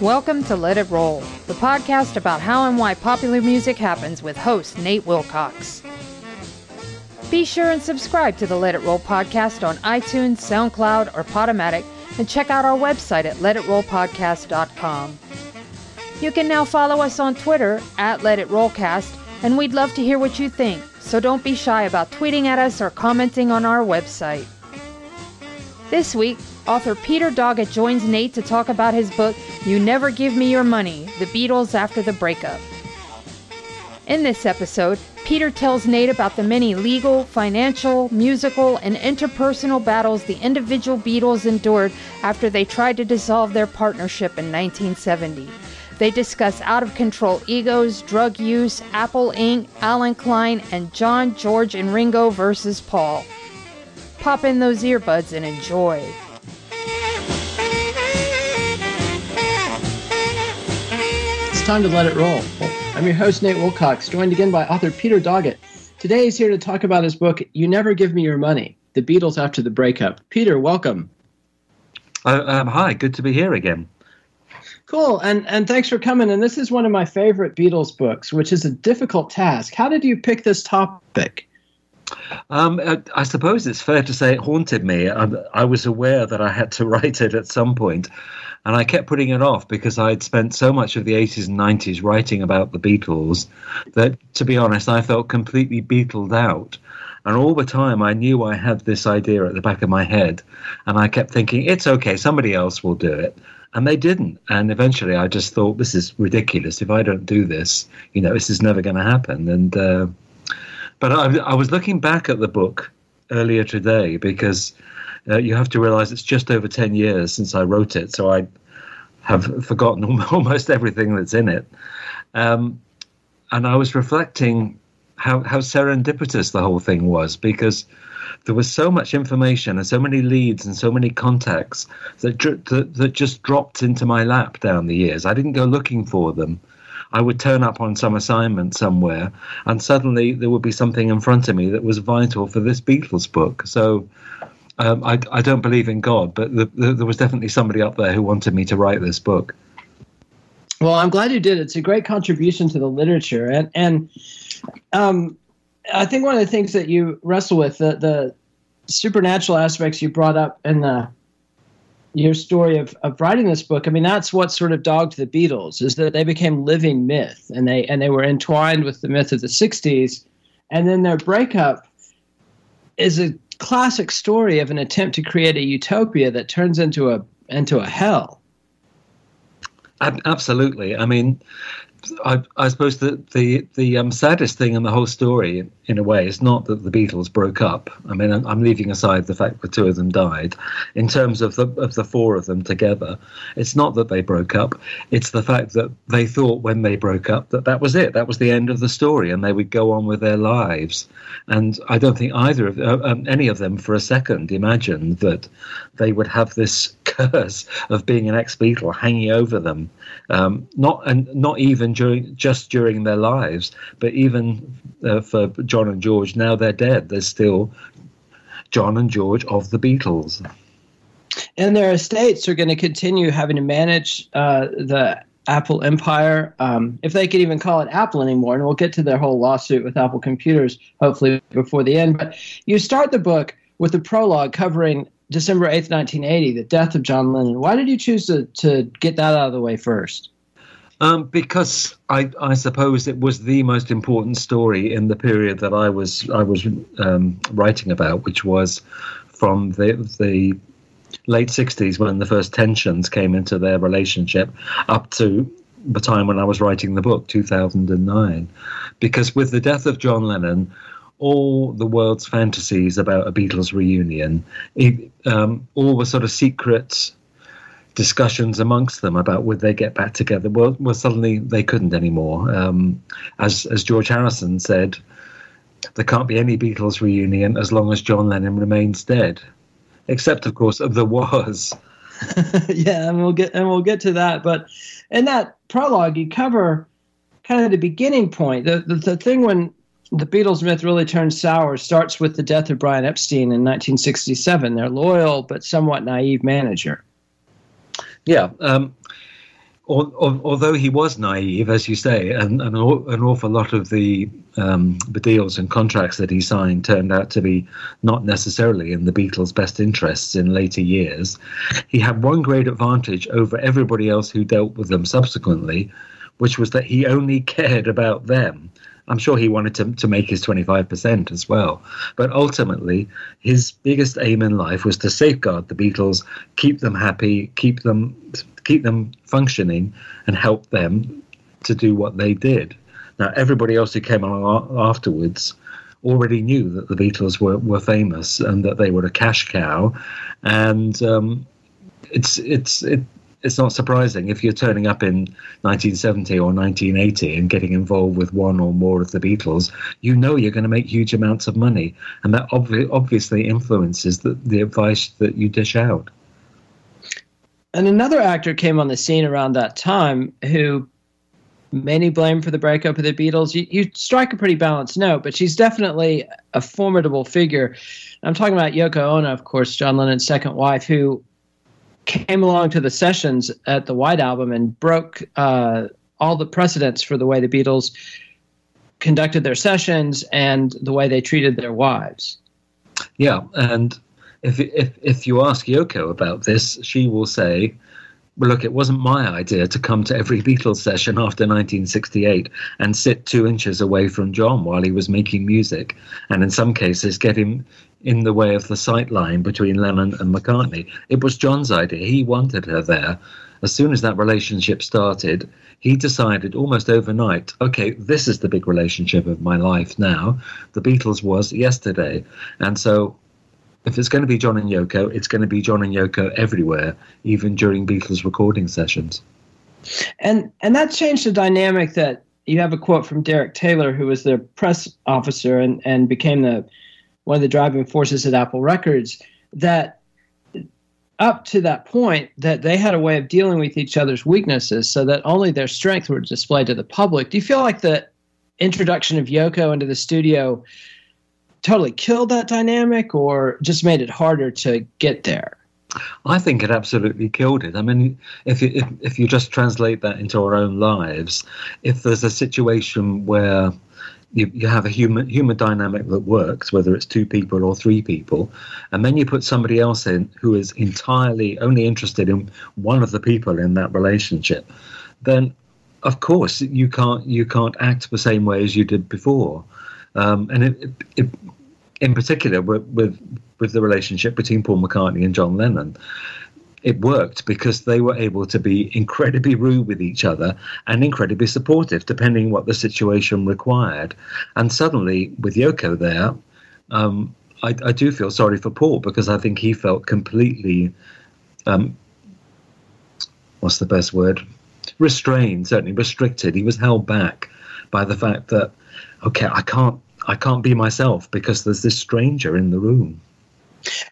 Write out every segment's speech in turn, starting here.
Welcome to Let It Roll, the podcast about how and why popular music happens with host Nate Wilcox. Be sure and subscribe to the Let It Roll podcast on iTunes, SoundCloud, or Podomatic, and check out our website at letitrollpodcast.com. You can now follow us on Twitter at Let It Rollcast, and we'd love to hear what you think, so don't be shy about tweeting at us or commenting on our website. This week, author Peter Doggett joins Nate to talk about his book, You Never Give Me Your Money The Beatles After the Breakup. In this episode, Peter tells Nate about the many legal, financial, musical, and interpersonal battles the individual Beatles endured after they tried to dissolve their partnership in 1970. They discuss out of control egos, drug use, Apple Inc., Allen Klein, and John, George, and Ringo versus Paul. Pop in those earbuds and enjoy. Time to let it roll. I'm your host, Nate Wilcox, joined again by author Peter Doggett. Today he's here to talk about his book, You Never Give Me Your Money The Beatles After the Breakup. Peter, welcome. Uh, um, hi, good to be here again. Cool, and, and thanks for coming. And this is one of my favorite Beatles books, which is a difficult task. How did you pick this topic? Um, uh, I suppose it's fair to say it haunted me. I, I, was aware that I had to write it at some point, and I kept putting it off because I had spent so much of the 80s and 90s writing about the Beatles that, to be honest, I felt completely beatled out. And all the time, I knew I had this idea at the back of my head, and I kept thinking, it's okay, somebody else will do it. And they didn't. And eventually, I just thought, this is ridiculous. If I don't do this, you know, this is never going to happen. And, uh, but I, I, was looking back at the book earlier today because uh, you have to realize it's just over 10 years since I wrote it. So I have forgotten almost everything that's in it. Um, and I was reflecting how, how serendipitous the whole thing was because there was so much information and so many leads and so many contacts that, that, that just dropped into my lap down the years. I didn't go looking for them. I would turn up on some assignment somewhere, and suddenly there would be something in front of me that was vital for this Beatles book. So um, I, I, don't believe in God, but the, the, there was definitely somebody up there who wanted me to write this book. Well, I'm glad you did. It's a great contribution to the literature, and and um, I think one of the things that you wrestle with the the supernatural aspects you brought up in the your story of, of writing this book, I mean, that's what sort of dogged the Beatles is that they became living myth and they and they were entwined with the myth of the '60s, and then their breakup is a classic story of an attempt to create a utopia that turns into a into a hell. Absolutely. I mean, I, I, suppose the the the um, saddest thing in the whole story, in a way, is not that the Beatles broke up. I mean, I'm, I'm, leaving aside the fact that two of them died. In terms of the of the four of them together, it's not that they broke up. It's the fact that they thought when they broke up that that was it. That was the end of the story, and they would go on with their lives. And I don't think either of uh, um, any of them for a second imagined that they would have this curse of being an ex-Beatle hanging over them. Um, not and not even during just during their lives, but even uh, for John and George. Now they're dead. There's still John and George of the Beatles. And their estates are going to continue having to manage uh, the Apple empire, um, if they could even call it Apple anymore. And we'll get to their whole lawsuit with Apple Computers hopefully before the end. But you start the book with the prologue covering December 8th, 1980, the death of John Lennon. Why did you choose to, to get that out of the way first? Um, because I, I, suppose it was the most important story in the period that I was I was um, writing about, which was from the the late '60s when the first tensions came into their relationship, up to the time when I was writing the book, 2009. Because with the death of John Lennon, all the world's fantasies about a Beatles reunion, it, um, all the sort of secret discussions amongst them about would they get back together. Well, well suddenly they couldn't anymore. Um, as as George Harrison said, there can't be any Beatles reunion as long as John Lennon remains dead. Except, of course, there was. yeah, and we'll get and we'll get to that. But in that prologue, you cover kind of the beginning point, the the, the thing when the Beatles myth really turns sour starts with the death of Brian Epstein in 1967, their loyal but somewhat naive manager. Yeah. Um, although he was naive, as you say, and, and an awful lot of the um, the deals and contracts that he signed turned out to be not necessarily in the Beatles' best interests in later years, he had one great advantage over everybody else who dealt with them subsequently, which was that he only cared about them. I'm sure he wanted to, to make his 25% as well. But ultimately, his biggest aim in life was to safeguard the Beatles, keep them happy, keep them keep them functioning, and help them to do what they did. Now, everybody else who came along afterwards already knew that the Beatles were, were famous and that they were a cash cow, and um, it's it's it, it's not surprising if you're turning up in 1970 or 1980 and getting involved with one or more of the Beatles, you know you're going to make huge amounts of money, and that ob- obviously influences the, the advice that you dish out. And another actor came on the scene around that time who many blame for the breakup of the Beatles. You, you strike a pretty balanced note, but she's definitely a formidable figure. I'm talking about Yoko Ono, of course, John Lennon's second wife, who came along to the sessions at the White Album and broke uh, all the precedents for the way the Beatles conducted their sessions and the way they treated their wives. Yeah, and if if if you ask Yoko about this, she will say, "Well, look, it wasn't my idea to come to every Beatles session after 1968 and sit two inches away from John while he was making music, and in some cases get him in the way of the sight line between Lennon and McCartney. It was John's idea. He wanted her there. As soon as that relationship started, he decided almost overnight, okay, this is the big relationship of my life now. The Beatles was yesterday. And so if it's going to be John and Yoko, it's going to be John and Yoko everywhere, even during Beatles recording sessions. And and that changed the dynamic that you have a quote from Derek Taylor, who was their press officer and, and became the one of the driving forces at Apple Records, that up to that point that they had a way of dealing with each other's weaknesses so that only their strengths were displayed to the public. Do you feel like the introduction of Yoko into the studio totally killed that dynamic or just made it harder to get there? I think it absolutely killed it. I mean, if you, if, if you just translate that into our own lives, if there's a situation where you, you have a human human dynamic that works, whether it's two people or three people, and then you put somebody else in who is entirely only interested in one of the people in that relationship, then of course you can't you can't act the same way as you did before, um, and it, it, it, in particular with, with with the relationship between Paul McCartney and John Lennon it worked because they were able to be incredibly rude with each other and incredibly supportive, depending what the situation required. And suddenly, with Yoko there, um, I, I, do feel sorry for Paul because I think he felt completely, um, what's the best word? Restrained, certainly restricted. He was held back by the fact that, okay, I can't, I can't be myself because there's this stranger in the room.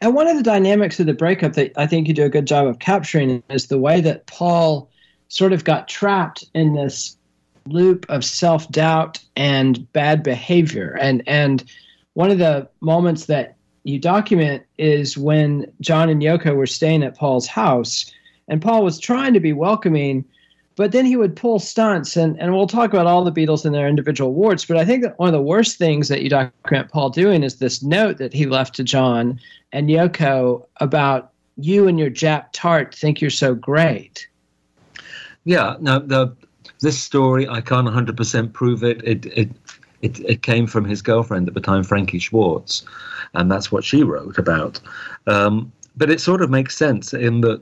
And one of the dynamics of the breakup that I think you do a good job of capturing is the way that Paul sort of got trapped in this loop of self doubt and bad behavior. And and one of the moments that you document is when John and Yoko were staying at Paul's house, and Paul was trying to be welcoming, but then he would pull stunts. And, and we'll talk about all the Beatles and their individual warts. But I think that one of the worst things that you document Paul doing is this note that he left to John and Yoko about you and your Jap tart think you're so great. Yeah, no, the this story I can't 100% prove it. It it it, it came from his girlfriend at the time, Francie Schwartz, and that's what she wrote about. Um, but it sort of makes sense in that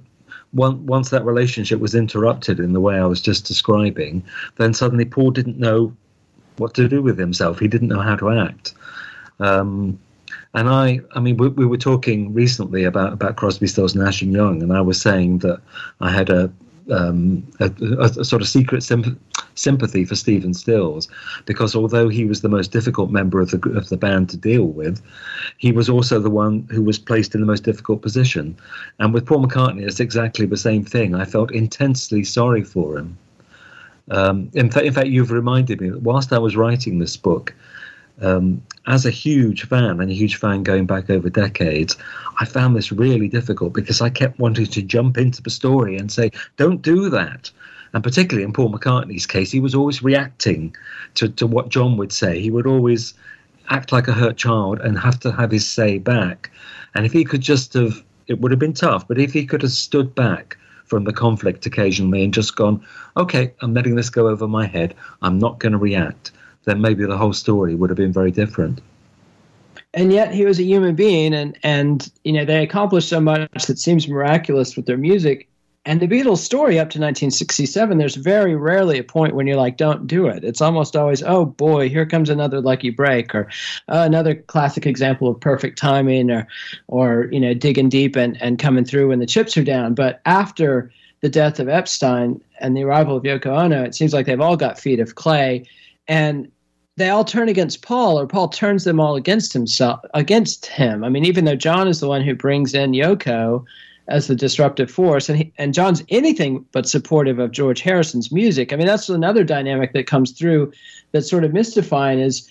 once that relationship was interrupted in the way I was just describing, then suddenly Paul didn't know what to do with himself. He didn't know how to act. Um, and I, I mean, we, we, were talking recently about, about Crosby, Stills, Nash and Young, and I was saying that I had a, um, a, a, sort of secret sympathy for Stephen Stills because although he was the most difficult member of the of the band to deal with, he was also the one who was placed in the most difficult position. And with Paul McCartney, it's exactly the same thing. I felt intensely sorry for him. Um, in, fact, in fact, you've reminded me that whilst I was writing this book, um, as a huge fan and a huge fan going back over decades, I found this really difficult because I kept wanting to jump into the story and say, don't do that. And particularly in Paul McCartney's case, he was always reacting to, to what John would say. He would always act like a hurt child and have to have his say back. And if he could just have, it would have been tough, but if he could have stood back from the conflict occasionally and just gone, okay, I'm letting this go over my head, I'm not going to react then maybe the whole story would have been very different. And yet he was a human being, and and you know they accomplished so much that seems miraculous with their music. And the Beatles' story up to 1967, there's very rarely a point when you're like, don't do it. It's almost always, oh boy, here comes another lucky break, or uh, another classic example of perfect timing, or, or you know, digging deep and, and coming through when the chips are down. But after the death of Epstein and the arrival of Yoko Ono, it seems like they've all got feet of clay. And they all turn against Paul, or Paul turns them all against himself, against him. I mean, even though John is the one who brings in Yoko as the disruptive force, and he, and John's anything but supportive of George Harrison's music. I mean, that's another dynamic that comes through that's sort of mystifying. Is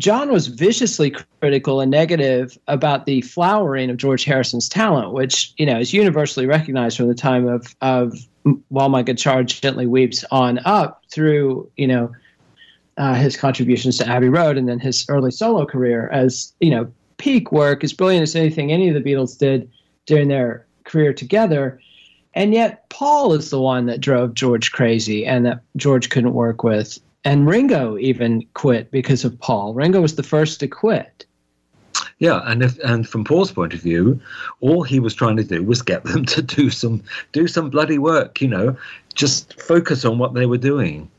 John was viciously critical and negative about the flowering of George Harrison's talent, which you know is universally recognized from the time of of While My Guitar Gently Weeps on up through you know uh, his contributions to Abbey Road and then his early solo career as you know peak work, as brilliant as anything any of the Beatles did during their career together. And yet, Paul is the one that drove George crazy and that George couldn't work with. And Ringo even quit because of Paul. Ringo was the first to quit. Yeah, and if and from Paul's point of view, all he was trying to do was get them to do some do some bloody work. You know, just focus on what they were doing.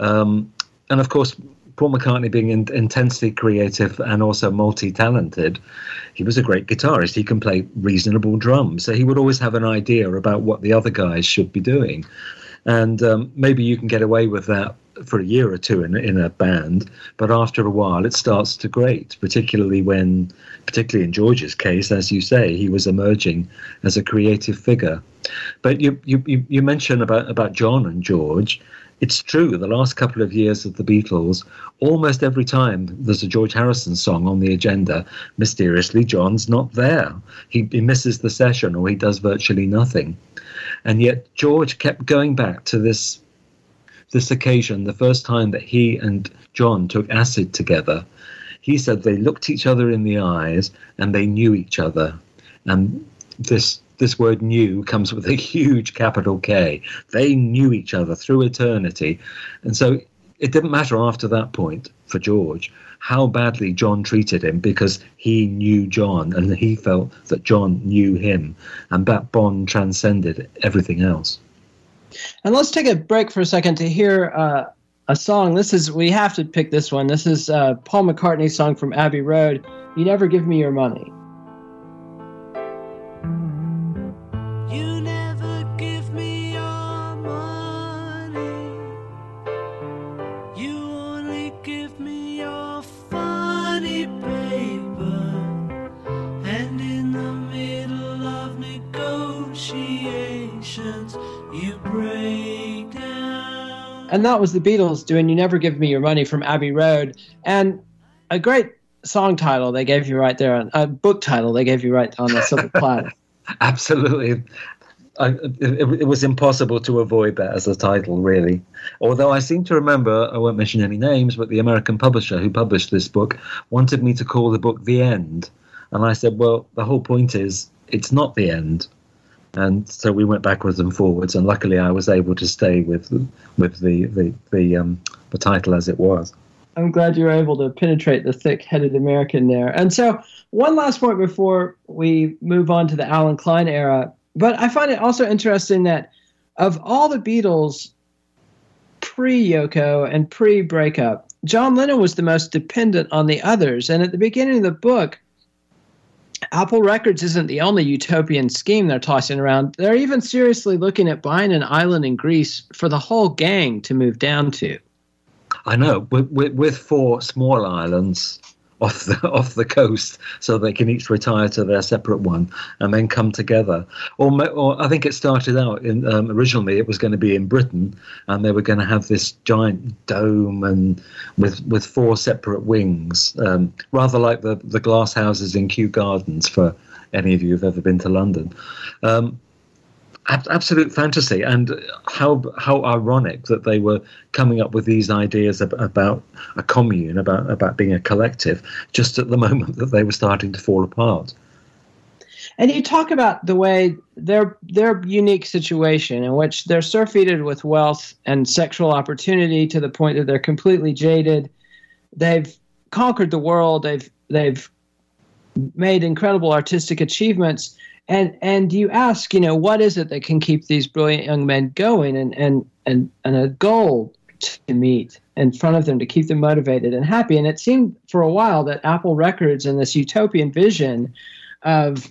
Um, and of course, Paul McCartney being in, intensely creative and also multi-talented, he was a great guitarist. He can play reasonable drums, so he would always have an idea about what the other guys should be doing. And um, maybe you can get away with that for a year or two in in a band, but after a while it starts to grate. Particularly when, particularly in George's case, as you say, he was emerging as a creative figure. But you you you mentioned about about John and George it's true, the last couple of years of the Beatles, almost every time there's a George Harrison song on the agenda, mysteriously John's not there. He, he misses the session or he does virtually nothing. And yet George kept going back to this this occasion, the first time that he and John took acid together. He said they looked each other in the eyes and they knew each other. And this this word knew comes with a huge capital K. They knew each other through eternity. And so it didn't matter after that point for George how badly John treated him because he knew John and he felt that John knew him, and that bond transcended everything else. And let's take a break for a second to hear uh, a song. This is we have to pick this one. This is uh, Paul McCartney's song from Abbey Road. You never give me your money. And that was the Beatles doing "You Never Give Me Your Money" from Abbey Road, and a great song title they gave you right there, a book title they gave you right on the silver platter. Absolutely. I, it, it, was impossible to avoid that as a title, really. Although I seem to remember, I won't mention any names, but the American publisher who published this book wanted me to call the book The End. And I said, well, the whole point is it's not the end. And so we went backwards and forwards, and luckily I was able to stay with with the the the, um, the title as it was. I'm glad you were able to penetrate the thick-headed American there. And so, one last point before we move on to the Allen Klein era, but I find it also interesting that of all the Beatles pre Yoko and pre breakup, John Lennon was the most dependent on the others. And at the beginning of the book, Apple Records isn't the only utopian scheme they're tossing around. They're even seriously looking at buying an island in Greece for the whole gang to move down to. I know, with, with, four small islands off the off the coast, so they can each retire to their separate one and then come together. Or, or I think it started out in um, originally it was going to be in Britain, and they were going to have this giant dome and with with four separate wings, um, rather like the the glass houses in Kew Gardens for any of you who've ever been to London. Um, absolute fantasy and how how ironic that they were coming up with these ideas about a commune about about being a collective just at the moment that they were starting to fall apart. And you talk about the way their their unique situation in which they're surfeited with wealth and sexual opportunity to the point that they're completely jaded. They've conquered the world. They've they've made incredible artistic achievements. And and you ask, you know, what is it that can keep these brilliant young men going, and and and and a goal to meet in front of them to keep them motivated and happy. And it seemed for a while that Apple Records and this utopian vision of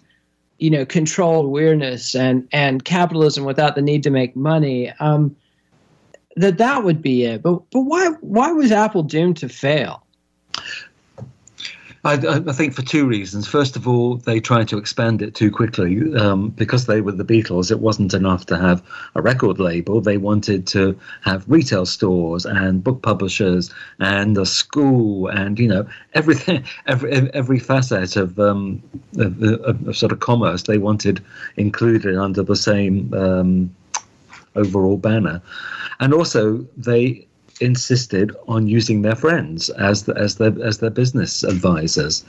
you know controlled weirdness and and capitalism without the need to make money um, that that would be it. But but why why was apple doomed to fail I, I, think for two reasons. First of all, they tried to expand it too quickly um, because they were the Beatles. It wasn't enough to have a record label. They wanted to have retail stores and book publishers and a school and you know everything, every every facet of, um, of, of, of sort of commerce they wanted included under the same um, overall banner. And also, they insisted on using their friends as the, as their as their business advisors.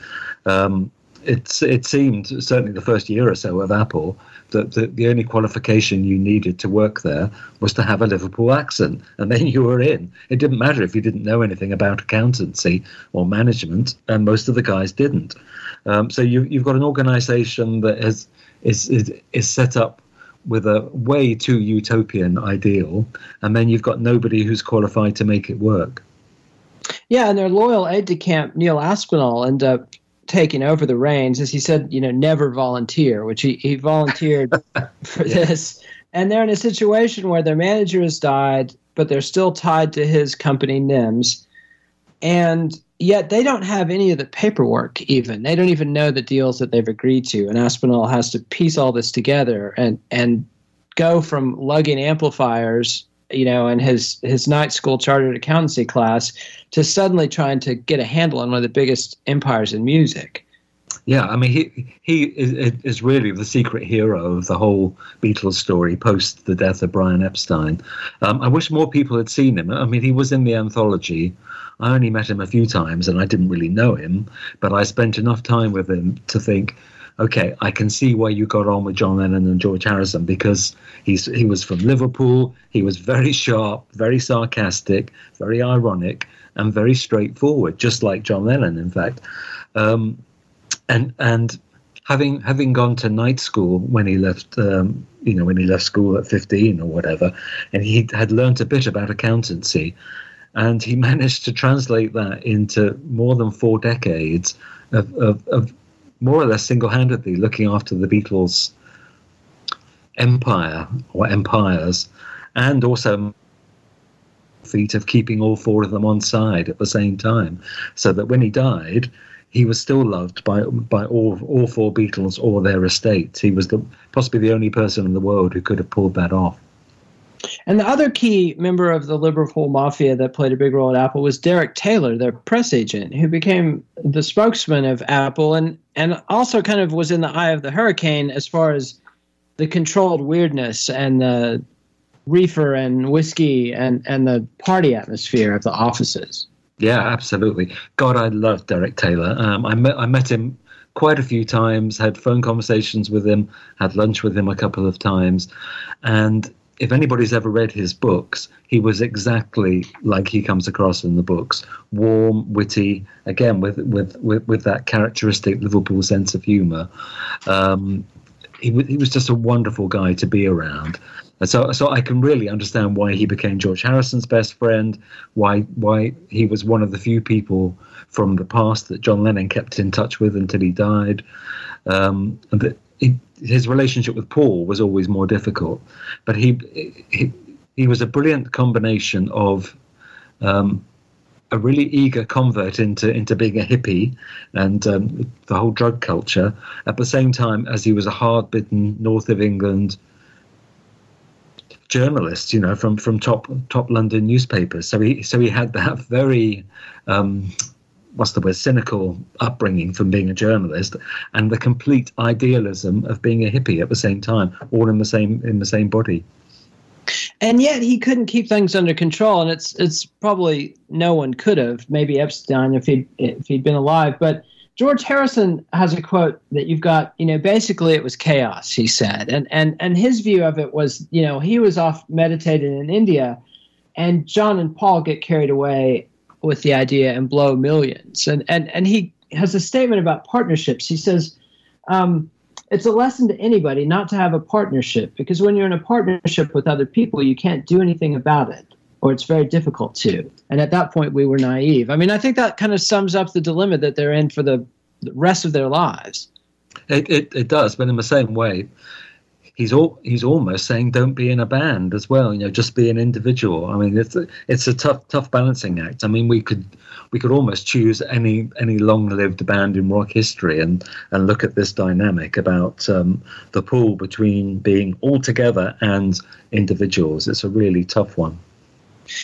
Um, it it seemed certainly the first year or so of Apple that the, the only qualification you needed to work there was to have a Liverpool accent, and then you were in. It didn't matter if you didn't know anything about accountancy or management, and most of the guys didn't. Um, so you, you've got an organisation that has is, is is set up with a way too utopian ideal, and then you've got nobody who's qualified to make it work. Yeah, and their loyal aide de camp, Neil Aspinall, ended up taking over the reins. As he said, you know, never volunteer, which he, he volunteered for yeah. this. And they're in a situation where their manager has died, but they're still tied to his company, NEMS. And yet they don't have any of the paperwork even. They don't even know the deals that they've agreed to and aspinall has to piece all this together and and go from lugging amplifiers you know in his his night school chartered accountancy class to suddenly trying to get a handle on one of the biggest empires in music yeah, I mean, he he is, is, really the secret hero of the whole Beatles story post the death of Brian Epstein. Um, I wish more people had seen him. I mean, he was in the anthology. I only met him a few times and I didn't really know him, but I spent enough time with him to think okay, I can see why you got on with John Lennon and George Harrison because he's he was from Liverpool. He was very sharp, very sarcastic, very ironic, and very straightforward, just like John Lennon, in fact. Um, and and having having gone to night school when he left, um, you know, when he left school at fifteen or whatever, and he had learnt a bit about accountancy, and he managed to translate that into more than four decades of, of, of more or less single-handedly looking after the Beatles' empire or empires, and also feat of keeping all four of them on side at the same time, so that when he died, he was still loved by by all all four Beatles or their estates. He was the possibly the only person in the world who could have pulled that off. And the other key member of the Liverpool Mafia that played a big role at Apple was Derek Taylor, their press agent, who became the spokesman of Apple and, and also kind of was in the eye of the hurricane as far as the controlled weirdness and the reefer and whiskey and, and the party atmosphere of the offices. Yeah, absolutely. God, I love Derek Taylor. Um, I met I met him quite a few times, had phone conversations with him, had lunch with him a couple of times, and if anybody's ever read his books, he was exactly like he comes across in the books: warm, witty, again with with with, with that characteristic Liverpool sense of humour. Um, he, w- he was just a wonderful guy to be around. And so, so I can really understand why he became George Harrison's best friend, why why he was one of the few people from the past that John Lennon kept in touch with until he died, um, and that he, his relationship with Paul was always more difficult. But he he, he was a brilliant combination of um, a really eager convert into into being a hippie and um, the whole drug culture at the same time as he was a hard-bitten north of England journalist, you know, from from top top London newspapers. So he so he had that very um, what's the word cynical upbringing from being a journalist and the complete idealism of being a hippie at the same time, all in the same in the same body. And yet he couldn't keep things under control, and it's it's probably no one could have. Maybe Epstein if he if he'd been alive, but George Harrison has a quote that you've got, you know, basically it was chaos, he said. And and and his view of it was, you know, he was off meditating in India and John and Paul get carried away with the idea and blow millions. And and and he has a statement about partnerships. He says, um, it's a lesson to anybody not to have a partnership because when you're in a partnership with other people, you can't do anything about it or it's very difficult to. And at that point, we were naive. I mean, I think that kind of sums up the dilemma that they're in for the, rest of their lives. It, it, it does, but in the same way, he's all he's almost saying don't be in a band as well. You know, just be an individual. I mean, it's a, it's a tough tough balancing act. I mean, we could we could almost choose any any long lived band in rock history and and look at this dynamic about um, the pull between being all together and individuals. It's a really tough one.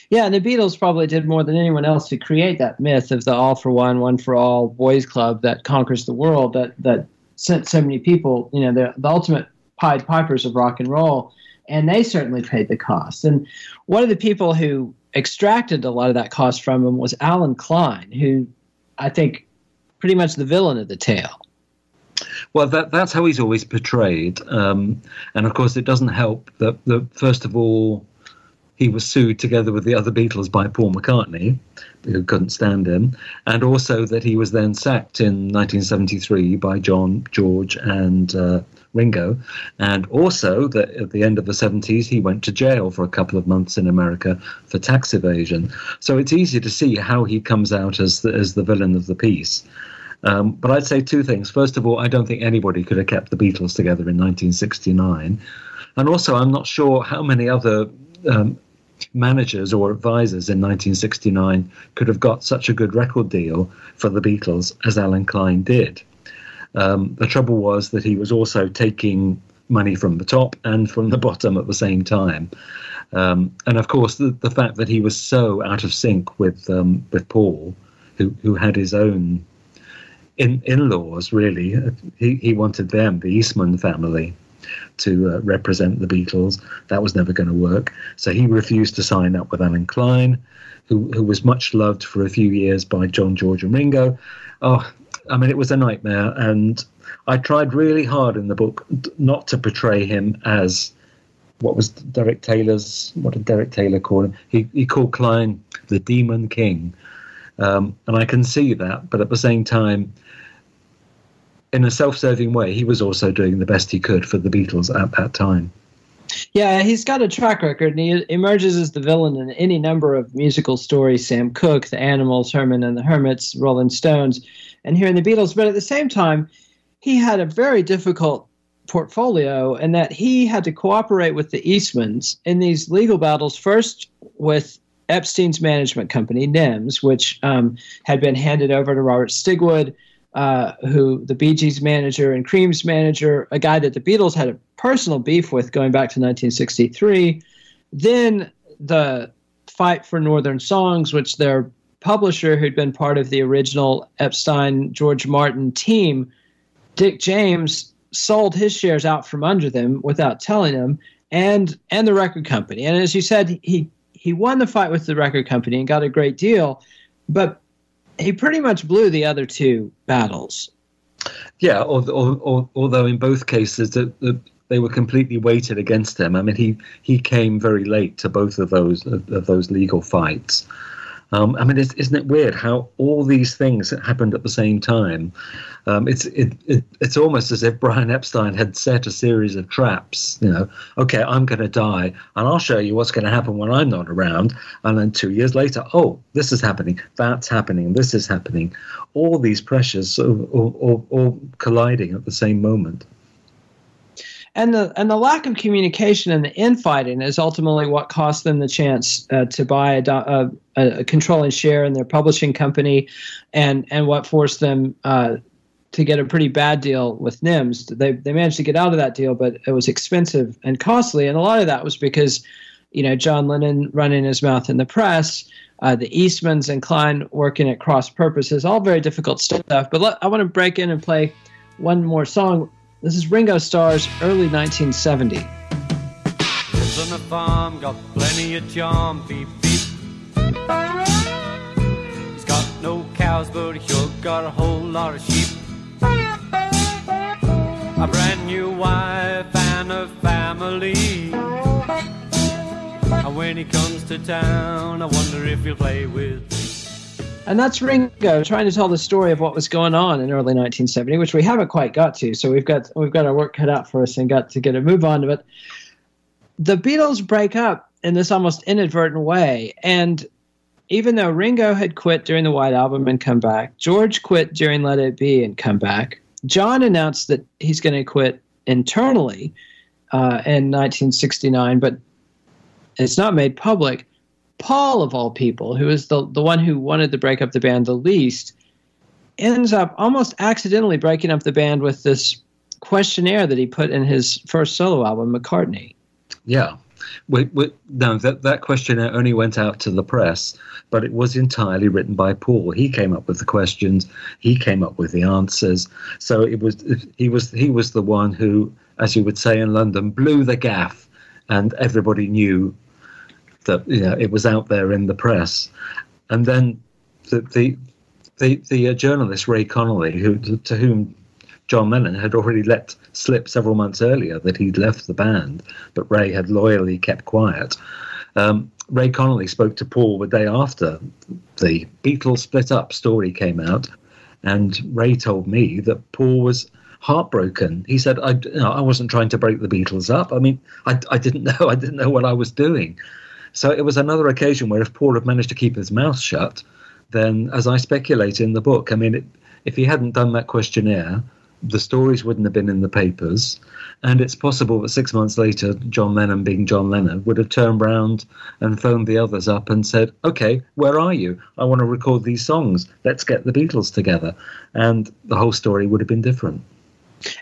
Yeah, and the Beatles probably did more than anyone else to create that myth of the all for one, one for all boys club that conquers the world that that sent so many people, you know, the, the ultimate Pied Pipers of rock and roll, and they certainly paid the cost. And one of the people who extracted a lot of that cost from him was Allen Klein, who I think pretty much the villain of the tale. Well, that, that's how he's always portrayed, um, and of course, it doesn't help that, that first of all, he was sued together with the other Beatles by Paul McCartney, who couldn't stand him, and also that he was then sacked in 1973 by John, George, and uh, Ringo, and also that at the end of the 70s he went to jail for a couple of months in America for tax evasion. So it's easy to see how he comes out as the, as the villain of the piece. Um, but I'd say two things. First of all, I don't think anybody could have kept the Beatles together in 1969. And also, I'm not sure how many other um, managers or advisors in 1969 could have got such a good record deal for the Beatles as Allen Klein did. Um, the trouble was that he was also taking money from the top and from the bottom at the same time. Um, and of course, the, the fact that he was so out of sync with um, with Paul, who who had his own in in laws, really, he he wanted them, the Eastman family, to uh, represent the Beatles. That was never going to work. So he refused to sign up with Allen Klein, who, who was much loved for a few years by John, George, and Ringo. Oh, I mean, it was a nightmare, and I tried really hard in the book not to portray him as what was Derek Taylor's. What did Derek Taylor call him? He he called Klein the Demon King, um, and I can see that. But at the same time, in a self-serving way, he was also doing the best he could for the Beatles at that time. Yeah, he's got a track record, and he emerges as the villain in any number of musical stories Sam Cooke, The Animals, Herman and the Hermits, Rolling Stones, and here in the Beatles. But at the same time, he had a very difficult portfolio in that he had to cooperate with the Eastmans in these legal battles, first with Epstein's management company, NEMS, which um, had been handed over to Robert Stigwood uh, who the Bee Gees manager and Cream's manager, a guy that the Beatles had a personal beef with going back to 1963. Then the fight for Northern Songs, which their publisher, who'd been part of the original Epstein George Martin team, Dick James, sold his shares out from under them without telling them, and and the record company. And as you said, he he won the fight with the record company and got a great deal, but he pretty much blew the other two battles. Yeah, although, although in both cases the, the, they were completely weighted against him. I mean, he he came very late to both of those of, of those legal fights. Um, I mean, isn't it weird how all these things happened at the same time? Um, it's it, it, it's almost as if Brian Epstein had set a series of traps. You know, okay, I'm going to die, and I'll show you what's going to happen when I'm not around. And then two years later, oh, this is happening, that's happening, this is happening. All these pressures all, all, all colliding at the same moment and the and the lack of communication and the infighting is ultimately what cost them the chance uh, to buy a, a, a, controlling share in their publishing company, and and what forced them uh, to get a pretty bad deal with NEMS. They they managed to get out of that deal, but it was expensive and costly, and a lot of that was because, you know, John Lennon running his mouth in the press. Uh, the Eastmans and Klein working at cross purposes, all very difficult stuff. But let, I want to break in and play one more song this is Ringo Starr's early 1970. Lives on a farm, got plenty of charm, beep beep. He's got no cows, but he sure got a whole lot of sheep. A brand new wife and a family. And when he comes to town, I wonder if he'll play with me. And that's Ringo trying to tell the story of what was going on in early 1970, which we haven't quite got to. So we've got we've got our work cut out for us and got to get a move on to it. The Beatles break up in this almost inadvertent way, and even though Ringo had quit during the White Album and come back, George quit during Let It Be and come back. John announced that he's going to quit internally uh, in 1969, but it's not made public. Paul, of all people, who is the, the one who wanted to break up the band the least, ends up almost accidentally breaking up the band with this questionnaire that he put in his first solo album, McCartney. Yeah. We, we, no, that, that questionnaire only went out to the press, but it was entirely written by Paul. He came up with the questions, he came up with the answers. So it was he was he was the one who, as you would say in London, blew the gaff, and everybody knew that you know it was out there in the press, and then the the the, the uh, journalist Ray Connolly, who to whom John Lennon had already let slip several months earlier that he'd left the band, but Ray had loyally kept quiet. Um, Ray Connolly spoke to Paul the day after the Beatles split up story came out, and Ray told me that Paul was heartbroken. He said, I, you know, I wasn't trying to break the Beatles up. I mean, I, I didn't know. I didn't know what I was doing. So it was another occasion where if Paul had managed to keep his mouth shut, then, as I speculate in the book, I mean, it, if he hadn't done that questionnaire, the stories wouldn't have been in the papers. And it's possible that six months later, John Lennon, being John Lennon, would have turned round and phoned the others up and said, Okay, where are you? I want to record these songs. Let's get the Beatles together. And the whole story would have been different.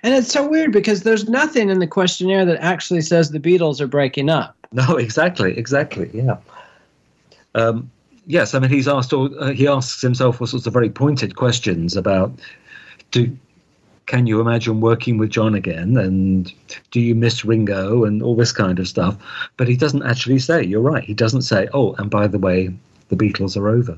And it's so weird because there's nothing in the questionnaire that actually says the Beatles are breaking up. No, exactly, exactly, yeah. Um, yes, I mean he's asked all, uh, he asks himself all sorts of very pointed questions about do can you imagine working with John again and do you miss Ringo and all this kind of stuff, but he doesn't actually say. You're right. He doesn't say, oh, and by the way, the Beatles are over.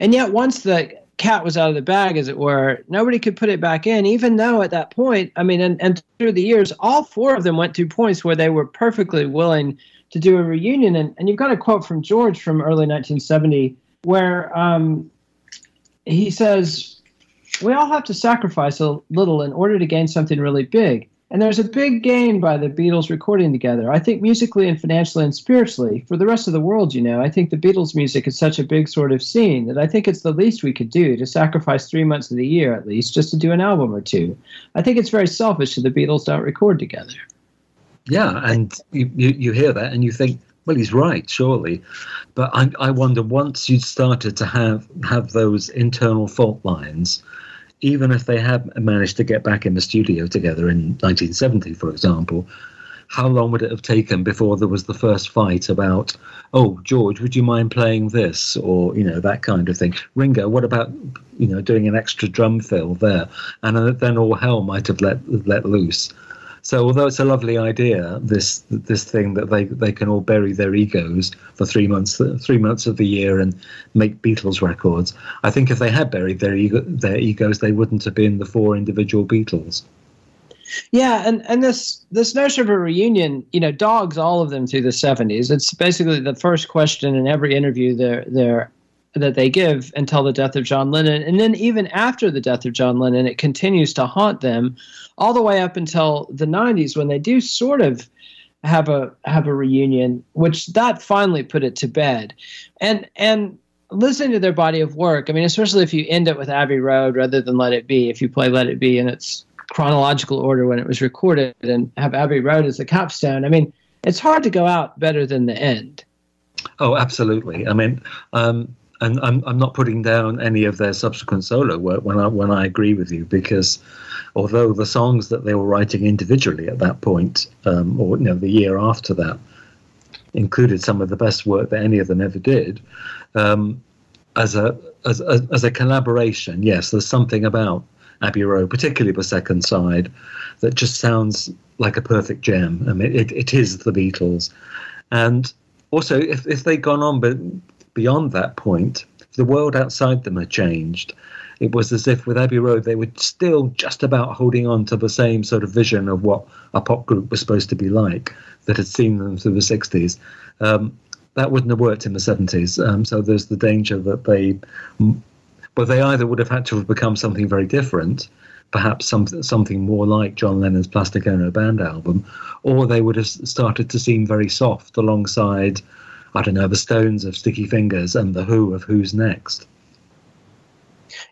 And yet, once the cat was out of the bag, as it were. Nobody could put it back in, even though at that point, I mean, and, and through the years, all four of them went to points where they were perfectly willing to do a reunion. And, and you've got a quote from George from early 1970 where um, he says, We all have to sacrifice a little in order to gain something really big. And there's a big gain by the Beatles recording together. I think musically and financially and spiritually, for the rest of the world, you know, I think the Beatles music is such a big sort of scene that I think it's the least we could do to sacrifice three months of the year at least just to do an album or two. I think it's very selfish if the Beatles don't record together. Yeah, and you, you, you hear that and you think, well, he's right, surely. But I, I wonder once you started to have have those internal fault lines, even if they had managed to get back in the studio together in 1970, for example, how long would it have taken before there was the first fight about, oh, George, would you mind playing this? Or, you know, that kind of thing. Ringo, what about, you know, doing an extra drum fill there? And then all hell might have let, let loose. So although it's a lovely idea, this this thing that they, they can all bury their egos for three months three months of the year and make Beatles records, I think if they had buried their ego, their egos, they wouldn't have been the four individual Beatles. Yeah, and, and this this notion of a reunion, you know, dogs all of them through the seventies. It's basically the first question in every interview they're they're that they give until the death of John Lennon. And then even after the death of John Lennon, it continues to haunt them all the way up until the 90s when they do sort of have a have a reunion, which that finally put it to bed. And and listening to their body of work, I mean, especially if you end it with Abbey Road rather than Let It Be, if you play Let It Be in its chronological order when it was recorded and have Abbey Road as the capstone, I mean, it's hard to go out better than the end. Oh, absolutely. I mean, um, and I'm I'm not putting down any of their subsequent solo work when I when I agree with you because although the songs that they were writing individually at that point, um, or you know the year after that, included some of the best work that any of them ever did, um, as a as, as as a collaboration, yes, there's something about Abbey Road, particularly the second side, that just sounds like a perfect gem. I mean, it, it is the Beatles, and also if if they'd gone on but beyond that point, the world outside them had changed. It was as if with Abbey Road, they were still just about holding on to the same sort of vision of what a pop group was supposed to be like that had seen them through the 60s. Um, that wouldn't have worked in the 70s. Um, so there's the danger that they, well, they either would have had to have become something very different, perhaps some, something more like John Lennon's Plastic Ono Band album, or they would have started to seem very soft alongside I don't know, the Stones of Sticky Fingers and the Who of Who's Next.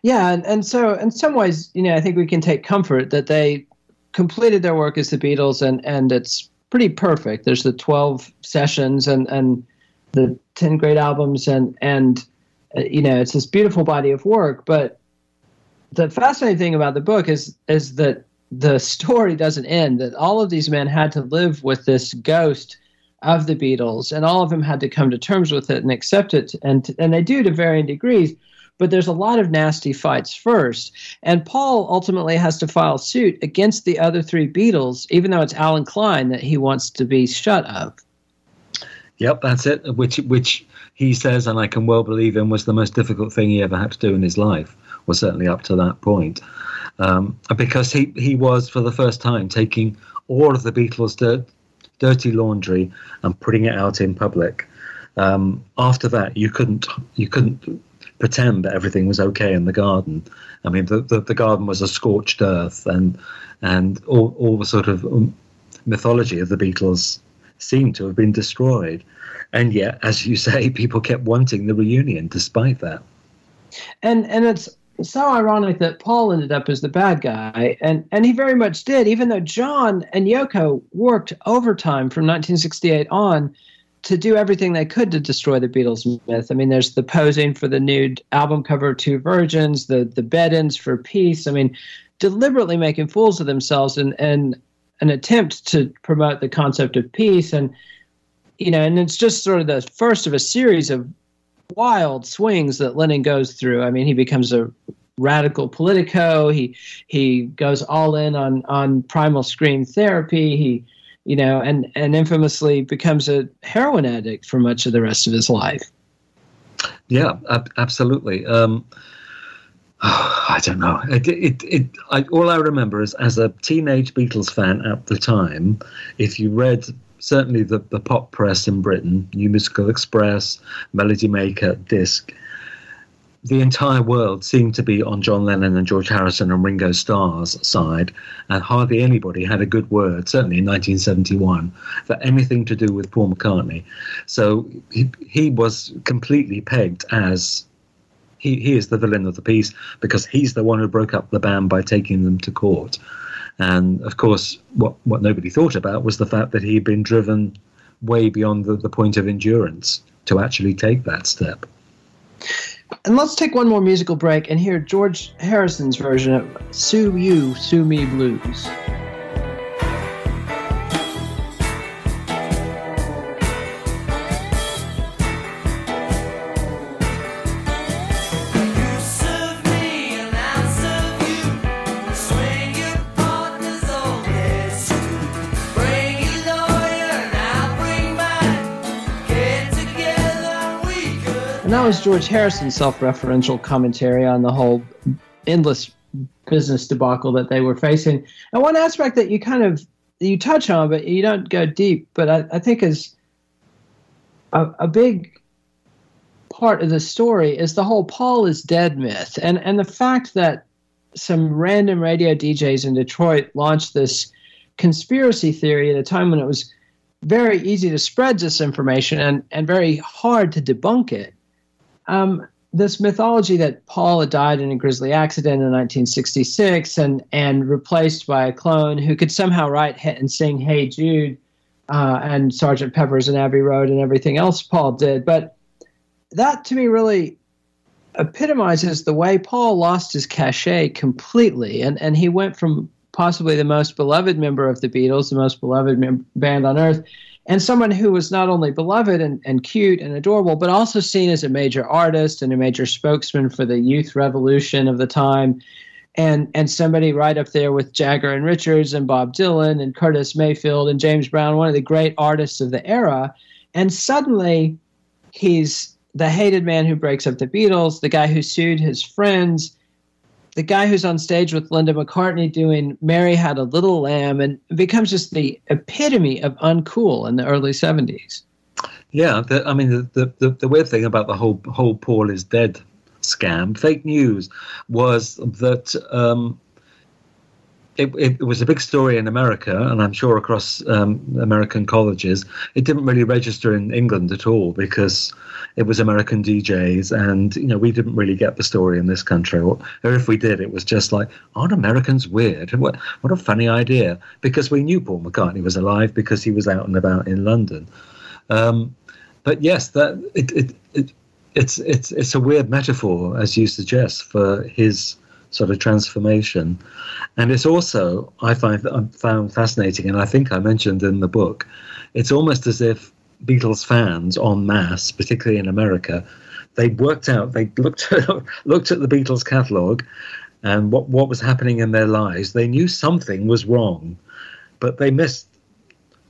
Yeah, and, and so in some ways, you know, I think we can take comfort that they completed their work as the Beatles, and and it's pretty perfect. There's the 12 sessions and and the 10 great albums, and and uh, you know, it's this beautiful body of work. But the fascinating thing about the book is is that the story doesn't end. That all of these men had to live with this ghost of the Beatles, and all of them had to come to terms with it and accept it, and and they do to varying degrees. But there's a lot of nasty fights first, and Paul ultimately has to file suit against the other three Beatles, even though it's Allen Klein that he wants to be shut of. Yep, that's it. Which which he says, and I can well believe him, was the most difficult thing he ever had to do in his life. Was certainly up to that point, um, because he he was for the first time taking all of the Beatles' dirt, dirty laundry and putting it out in public. Um, after that, you couldn't you couldn't pretend that everything was okay in the garden. I mean, the, the, the garden was a scorched earth, and and all, all the sort of um, mythology of the Beatles seemed to have been destroyed. And yet, as you say, people kept wanting the reunion despite that. And and it's so ironic that Paul ended up as the bad guy, and and he very much did, even though John and Yoko worked overtime from 1968 on to do everything they could to destroy the Beatles myth. I mean, there's the posing for the nude album cover of Two Virgins, the the bed-ins for peace. I mean, deliberately making fools of themselves and and an attempt to promote the concept of peace and you know, and it's just sort of the first of a series of wild swings that Lennon goes through. I mean, he becomes a radical politico. He he goes all in on on primal scream therapy. He you know, and and infamously becomes a heroin addict for much of the rest of his life. Yeah, ab- absolutely. Um, I don't know. It, it, it, I, all I remember is as a teenage Beatles fan at the time, if you read certainly the, the pop press in Britain, New Musical Express, Melody Maker, Disc, the entire world seemed to be on John Lennon and George Harrison and Ringo Starr's side, and hardly anybody had a good word, certainly in 1971, for anything to do with Paul McCartney. So he, he was completely pegged as he, he is the villain of the piece because he's the one who broke up the band by taking them to court. And of course, what, what nobody thought about was the fact that he'd been driven way beyond the, the point of endurance to actually take that step. And let's take one more musical break and hear George Harrison's version of Sue You, Sue Me Blues. Was George Harrison's self-referential commentary on the whole endless business debacle that they were facing. And one aspect that you kind of you touch on, but you don't go deep, but I, I think is a, a big part of the story is the whole Paul is dead myth, and and the fact that some random radio DJs in Detroit launched this conspiracy theory at a time when it was very easy to spread disinformation and, and very hard to debunk it um, this mythology that Paul had died in a grisly accident in 1966 and, and replaced by a clone who could somehow write and sing Hey Jude uh, and Sergeant Pepper's and Abbey Road and everything else Paul did. But that to me really epitomizes the way Paul lost his cachet completely. And, and he went from possibly the most beloved member of the Beatles, the most beloved mem- band on earth, and someone who was not only beloved and, and cute and adorable, but also seen as a major artist and a major spokesman for the youth revolution of the time. And, and somebody right up there with Jagger and Richards and Bob Dylan and Curtis Mayfield and James Brown, one of the great artists of the era. And suddenly he's the hated man who breaks up the Beatles, the guy who sued his friends, the guy who's on stage with Linda McCartney doing Mary Had a Little Lamb and becomes just the epitome of uncool in the early 70s. Yeah, the, I mean, the, the, the weird thing about the whole, whole Paul is dead scam, fake news, was that um, it, it, was a big story in America, and I'm sure across um, American colleges. It didn't really register in England at all because it was American DJs, and you know we didn't really get the story in this country. Or, or if we did, it was just like, aren't Americans weird? What what a funny idea! Because we knew Paul McCartney was alive because he was out and about in London. Um, but yes, that it, it, it it's it's it's a weird metaphor, as you suggest, for his sort of transformation. And it's also, I find I found fascinating, and I think I mentioned in the book, it's almost as if Beatles fans en masse, particularly in America, they worked out, they looked looked at the Beatles catalogue and what, what was happening in their lives. They knew something was wrong, but they missed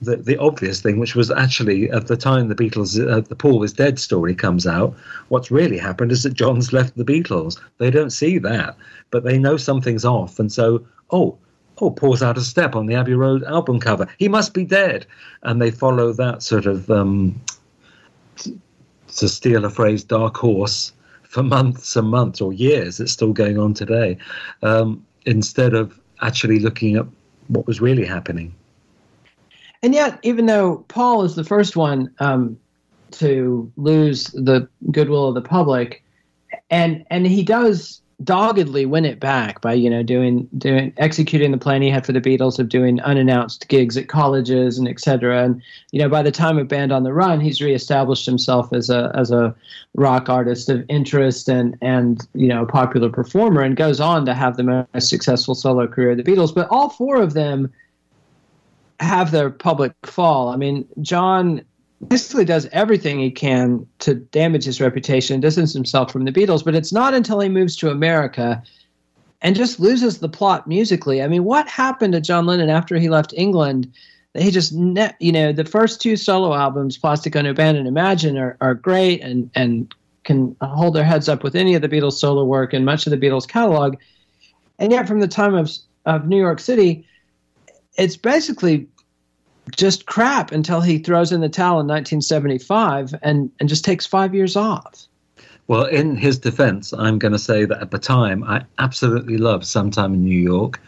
the, the obvious thing, which was actually at the time the Beatles, uh, the Paul was dead story comes out, what's really happened is that John's left the Beatles. They don't see that, but they know something's off. And so, oh, oh, Paul's out of step on the Abbey Road album cover. He must be dead. And they follow that sort of, um, to steal a phrase, dark horse for months and months or years. It's still going on today. Um, instead of actually looking at what was really happening. And yet, even though Paul is the first one um, to lose the goodwill of the public, and and he does doggedly win it back by you know doing doing executing the plan he had for the Beatles of doing unannounced gigs at colleges and etc. And you know by the time of Band on the Run, he's reestablished himself as a as a rock artist of interest and and you know a popular performer, and goes on to have the most successful solo career of the Beatles. But all four of them have their public fall. I mean, John basically does everything he can to damage his reputation, distance himself from the Beatles, but it's not until he moves to America and just loses the plot musically. I mean, what happened to John Lennon after he left England? He just, you know, the first two solo albums, Plastic Band and Imagine, are, are great and, and can hold their heads up with any of the Beatles solo work and much of the Beatles catalog. And yet, from the time of of New York City, it's basically just crap until he throws in the towel in 1975 and and just takes five years off. Well, in his defense, I'm going to say that at the time, I absolutely loved Sometime in New York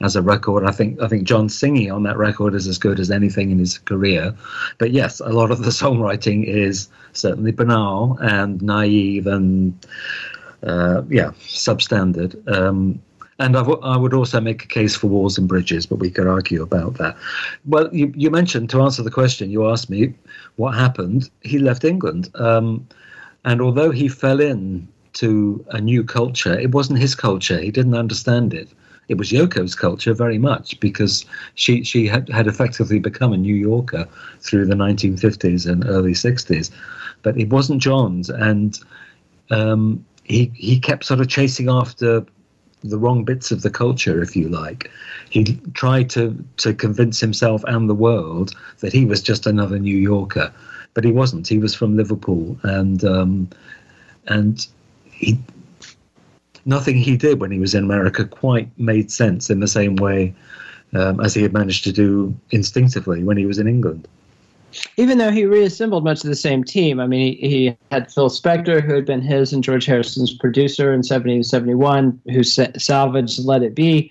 as a record. I think I think John singing on that record is as good as anything in his career. But yes, a lot of the songwriting is certainly banal and naive and uh, yeah, substandard. Um, and I, w- I would also make a case for walls and bridges, but we could argue about that. Well, you, you mentioned to answer the question you asked me, what happened? He left England. Um, and although he fell in to a new culture, it wasn't his culture. He didn't understand it. It was Yoko's culture very much because she she had, had effectively become a New Yorker through the 1950s and early 60s, but it wasn't John's, and um, he he kept sort of chasing after the wrong bits of the culture, if you like. He tried to to convince himself and the world that he was just another New Yorker, but he wasn't. He was from Liverpool, and um, and he nothing he did when he was in America quite made sense in the same way um, as he had managed to do instinctively when he was in England. Even though he reassembled much of the same team, I mean, he, he had Phil Spector, who had been his and George Harrison's producer in 70 to 71, who salvaged Let It Be.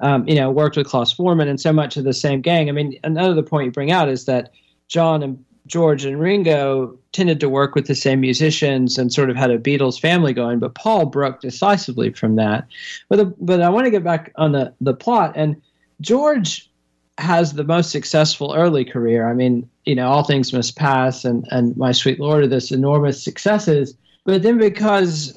Um, you know, worked with Klaus Voormann and so much of the same gang. I mean, another point you bring out is that John and George and Ringo tended to work with the same musicians and sort of had a Beatles family going, but Paul broke decisively from that. But the, but I want to get back on the the plot and George has the most successful early career. I mean, you know, All Things Must Pass and and My Sweet Lord are this enormous successes, but then because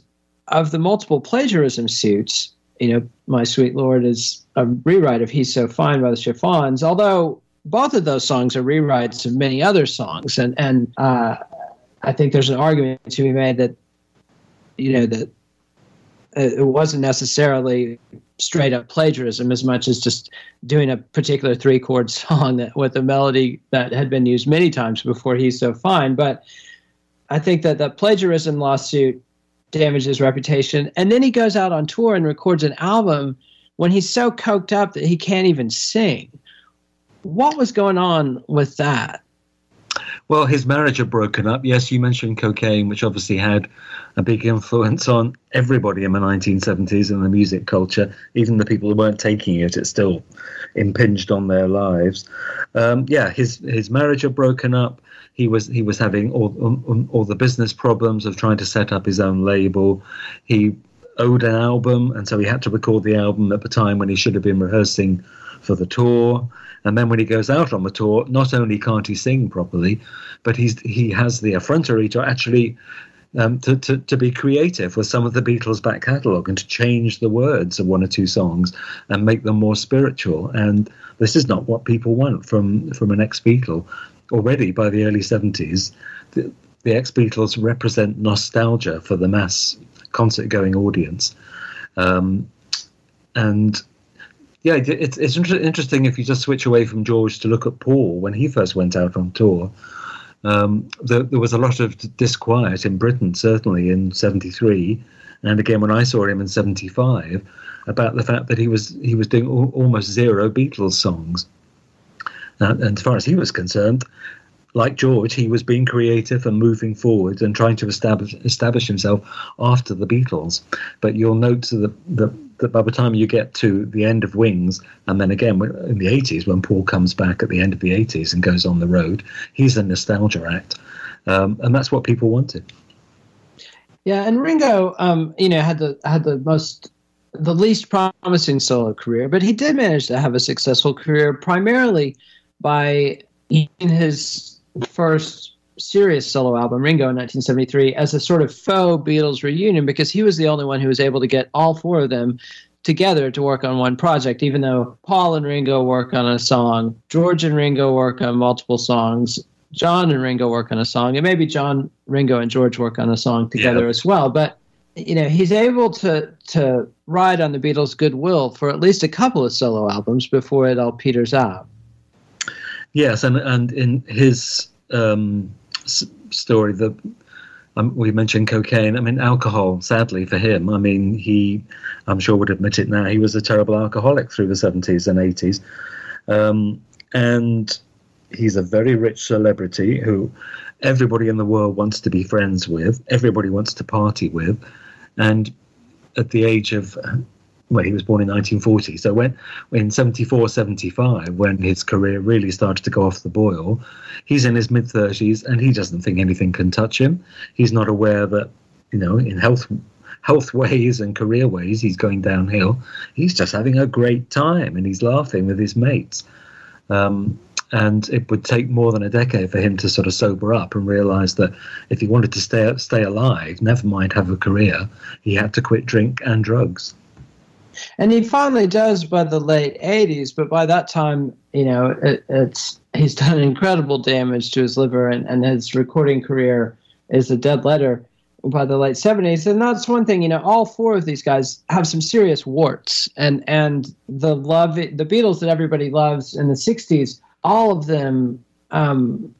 of the multiple plagiarism suits, you know, My Sweet Lord is a rewrite of He's So Fine by the Chiffons, although both of those songs are rewrites of many other songs, and and uh, I think there's an argument to be made that you know that it wasn't necessarily straight up plagiarism as much as just doing a particular three chord song that with a melody that had been used many times before he's so fine. But i think that the plagiarism lawsuit damaged his reputation. And then he goes out on tour and records an album when he's so coked up that he can't even sing. What was going on with that? Well, his marriage had broken up. Yes, you mentioned cocaine, which obviously had a big influence on everybody in the 1970s and the music culture. Even the people who weren't taking it, it still impinged on their lives. Um, yeah, his his marriage had broken up. He was he was having all um, all the business problems of trying to set up his own label. He owed an album, and so he had to record the album at the time when he should have been rehearsing for the tour. And then when he goes out on the tour, not only can't he sing properly, but he's he has the effrontery to actually um, to, to, to be creative with some of the Beatles' back catalogue and to change the words of one or two songs and make them more spiritual. And this is not what people want from, from an ex Beatle. Already by the early 70s, the, the ex Beatles represent nostalgia for the mass concert going audience. Um, and yeah, it's it's inter- interesting if you just switch away from George to look at Paul when he first went out on tour. Um, there, there, was a lot of disquiet in Britain, certainly in '73, and again when I saw him in '75, about the fact that he was he was doing al- almost zero Beatles songs. Uh, and as far as he was concerned, like George, he was being creative and moving forward and trying to establish establish himself after the Beatles. But you'll note that the, that by the time you get to the end of Wings, and then again in the 80s, when Paul comes back at the end of the 80s and goes on the road, he's a nostalgia act. Um, and that's what people wanted. Yeah, and Ringo, um, you know, had the had the most the least promising solo career, but he did manage to have a successful career primarily by in his first serious solo album, Ringo, in 1973, as a sort of faux Beatles reunion because he was the only one who was able to get all four of them together to work on one project, even though Paul and Ringo work on a song, George and Ringo work on multiple songs, John and Ringo work on a song, and maybe John, Ringo, and George work on a song together as well. But you know, he's able to to ride on the Beatles' goodwill for at least a couple of solo albums before it all peters out. Yes, and and in his um, story, that um, we mentioned cocaine. I mean, alcohol. Sadly for him, I mean, he, I'm sure would admit it now. He was a terrible alcoholic through the 70s and 80s, um, and he's a very rich celebrity who everybody in the world wants to be friends with. Everybody wants to party with, and at the age of well, he was born in 1940. So when in 74, 75, when his career really started to go off the boil, he's in his mid 30s and he doesn't think anything can touch him. He's not aware that, you know, in health health ways and career ways, he's going downhill. He's just having a great time and he's laughing with his mates. Um, and it would take more than a decade for him to sort of sober up and realize that if he wanted to stay stay alive, never mind have a career, he had to quit drink and drugs. And he finally does by the late 80s, but by that time, you know, it, it's he's done incredible damage to his liver, and, and his recording career is a dead letter by the late 70s. And that's one thing, you know, all four of these guys have some serious warts, and and the love, the Beatles that everybody loves in the 60s, all of them. Um,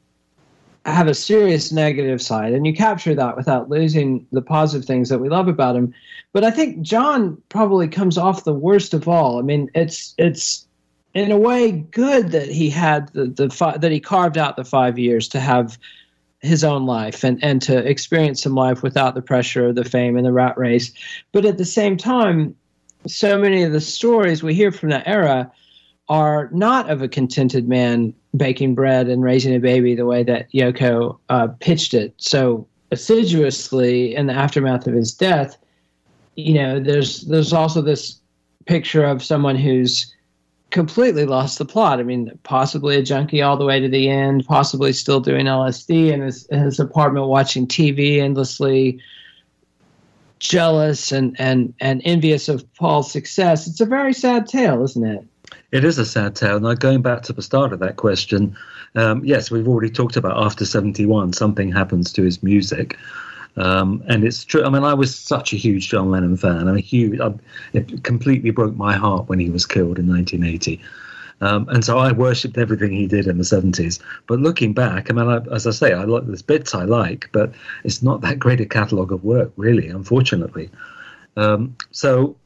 have a serious negative side, and you capture that without losing the positive things that we love about him. But I think John probably comes off the worst of all. I mean, it's it's in a way good that he had the the fi- that he carved out the five years to have his own life and and to experience some life without the pressure of the fame and the rat race. But at the same time, so many of the stories we hear from that era are not of a contented man baking bread and raising a baby the way that Yoko uh, pitched it so assiduously in the aftermath of his death. You know, there's there's also this picture of someone who's completely lost the plot. I mean, possibly a junkie all the way to the end, possibly still doing LSD in his, in his apartment, watching TV endlessly, jealous and, and, and envious of Paul's success. It's a very sad tale, isn't it? It is a sad tale. Now, going back to the start of that question, um, yes, we've already talked about after 71, something happens to his music. Um, and it's true. I mean, I was such a huge John Lennon fan. I'm a huge. I, it completely broke my heart when he was killed in 1980. Um, and so I worshipped everything he did in the 70s. But looking back, I mean, I, as I say, I like there's bits I like, but it's not that great a catalogue of work, really, unfortunately. Um, so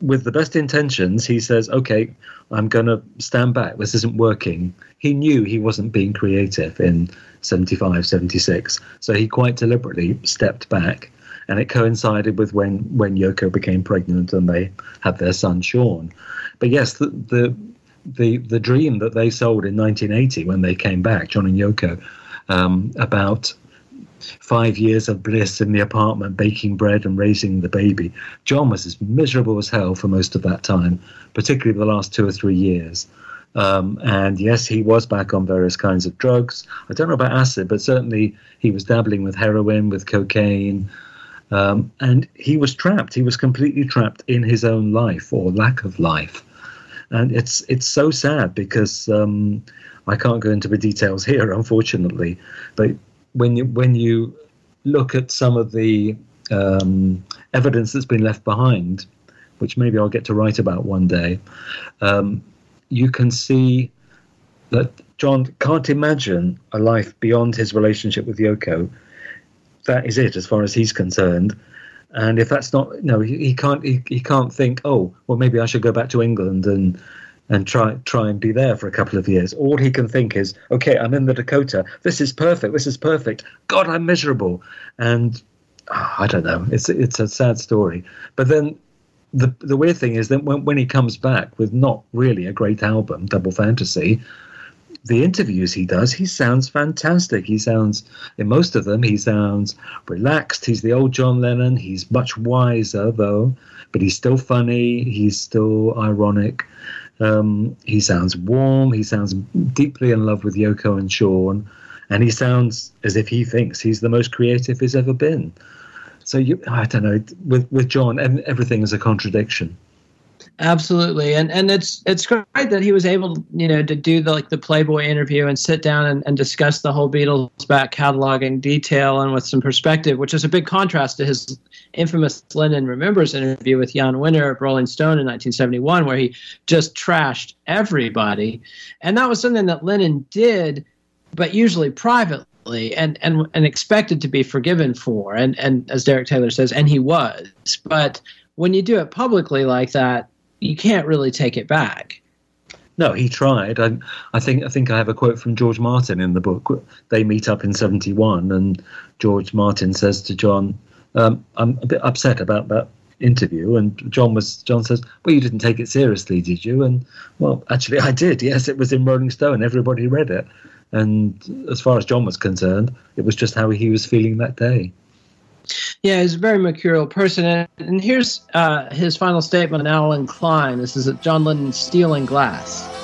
with the best intentions, he says, okay, I'm going to stand back. This isn't working. He knew he wasn't being creative in 75, 76. So he quite deliberately stepped back. And it coincided with when, when Yoko became pregnant and they had their son, Sean. But yes, the, the, the, the dream that they sold in 1980 when they came back, John and Yoko, um, about five years of bliss in the apartment, baking bread and raising the baby. John was as miserable as hell for most of that time, particularly the last two or three years. Um, and yes, he was back on various kinds of drugs. I don't know about acid, but certainly he was dabbling with heroin, with cocaine. Um, and he was trapped. He was completely trapped in his own life or lack of life. And it's it's so sad because um, I can't go into the details here, unfortunately. But when you when you look at some of the um, evidence that's been left behind, which maybe I'll get to write about one day, um, you can see that John can't imagine a life beyond his relationship with Yoko. That is it, as far as he's concerned. And if that's not, no, he, he can't. He, he can't think. Oh, well, maybe I should go back to England and and try try and be there for a couple of years. All he can think is, okay, I'm in the Dakota. This is perfect. This is perfect. God, I'm miserable. And oh, I don't know. It's it's a sad story. But then the the weird thing is that when when he comes back with not really a great album, Double Fantasy, the interviews he does, he sounds fantastic. He sounds, in most of them, he sounds relaxed. He's the old John Lennon. He's much wiser, though, but he's still funny. He's still ironic. Um, he sounds warm. He sounds deeply in love with Yoko and Sean, and he sounds as if he thinks he's the most creative he's ever been. So you, I don't know. With with John, everything is a contradiction. Absolutely, and and it's it's great that he was able, you know, to do the like the Playboy interview and sit down and, and discuss the whole Beatles back catalog in detail and with some perspective, which is a big contrast to his infamous Lennon Remembers interview with Jann Wenner of Rolling Stone in 1971, where he just trashed everybody, and that was something that Lennon did, but usually privately and and and expected to be forgiven for and and as Derek Taylor says and he was. But when you do it publicly like that you can't really take it back no, he tried. I, I think I think I have a quote from George Martin in the book. They meet up in '71, and George Martin says to John, um, "I'm a bit upset about that interview." And John was John says, "Well, you didn't take it seriously, did you?" And well, actually, I did. Yes, it was in Rolling Stone. Everybody read it. And as far as John was concerned, it was just how he was feeling that day. Yeah, he's a very mercurial person. And, and here's uh, his final statement on Allen Klein. This is John Lennon's Steel and Glass.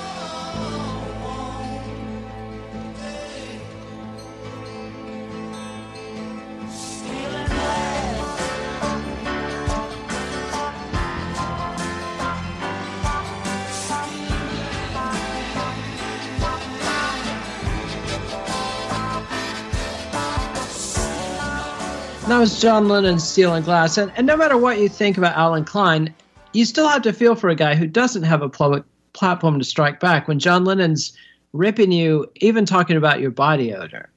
Was John Lennon Steel and Glass. And, and no matter what you think about Allen Klein, you still have to feel for a guy who doesn't have a public platform to strike back when John Lennon's ripping you, even talking about your body odor.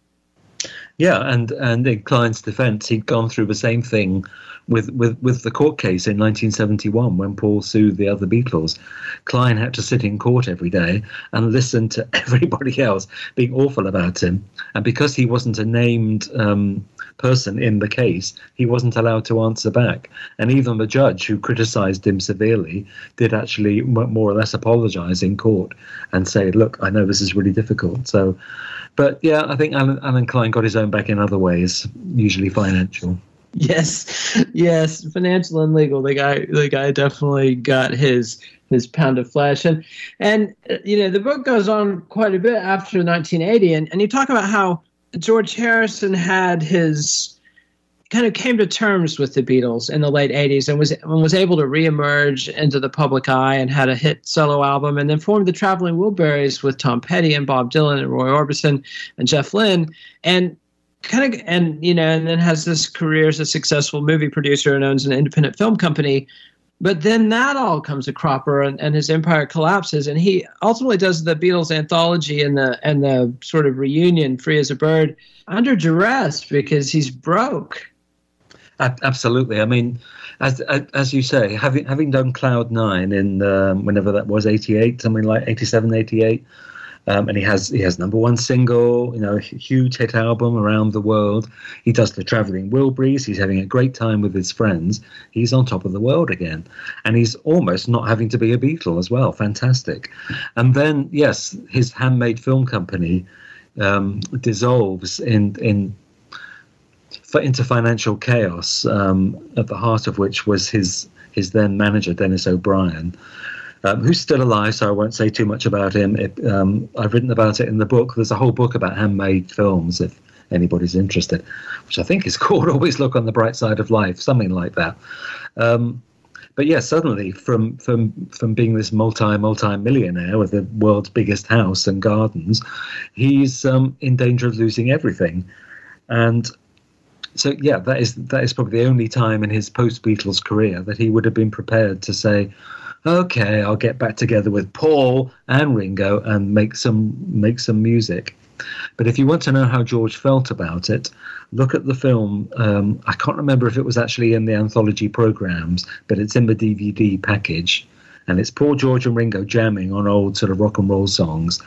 Yeah, and and in Klein's defense, he'd gone through the same thing with, with, with the court case in 1971 when Paul sued the other Beatles. Klein had to sit in court every day and listen to everybody else being awful about him. And because he wasn't a named um, person in the case, he wasn't allowed to answer back. And even the judge, who criticized him severely, did actually more or less apologize in court and say, Look, I know this is really difficult. So, but yeah, I think Alan, Allen Klein got his own back in other ways, usually financial. Yes, yes, financial and legal. The guy, the guy definitely got his his pound of flesh, and and uh, you know the book goes on quite a bit after 1980, and and you talk about how George Harrison had his kind of came to terms with the Beatles in the late 80s and was and was able to reemerge into the public eye and had a hit solo album and then formed the Traveling Wilburys with Tom Petty and Bob Dylan and Roy Orbison and Jeff Lynne and kind of and you know and then has this career as a successful movie producer and owns an independent film company but then that all comes a cropper and, and his empire collapses. And he ultimately does the beatles anthology and the and the sort of reunion free as a bird under duress because he's broke. Absolutely. I mean as as you say having having done cloud nine in um, whenever that was 88 something like 87 88 um, and he has he has number one single, you know, huge hit album around the world. He does the traveling Wilburys. He's having a great time with his friends. He's on top of the world again, and he's almost not having to be a Beatle as well. Fantastic. And then yes, his handmade film company um, dissolves in in into financial chaos. Um, at the heart of which was his his then manager Dennis O'Brien um, who's still alive, so I won't say too much about him. It, um, I've written about it in the book. There's a whole book about handmade films, if anybody's interested, which I think is called "Always Look on the Bright Side of Life," something like that. Um, but yeah, suddenly from from from being this multi multi millionaire with the world's biggest house and gardens, he's um, in danger of losing everything, and so yeah, that is that is probably the only time in his post Beatles career that he would have been prepared to say, okay, I'll get back together with Paul and Ringo and make some make some music. But if you want to know how George felt about it, look at the film. Um, I can't remember if it was actually in the anthology programs, but it's in the DVD package, and it's Paul George and Ringo jamming on old sort of rock and roll songs,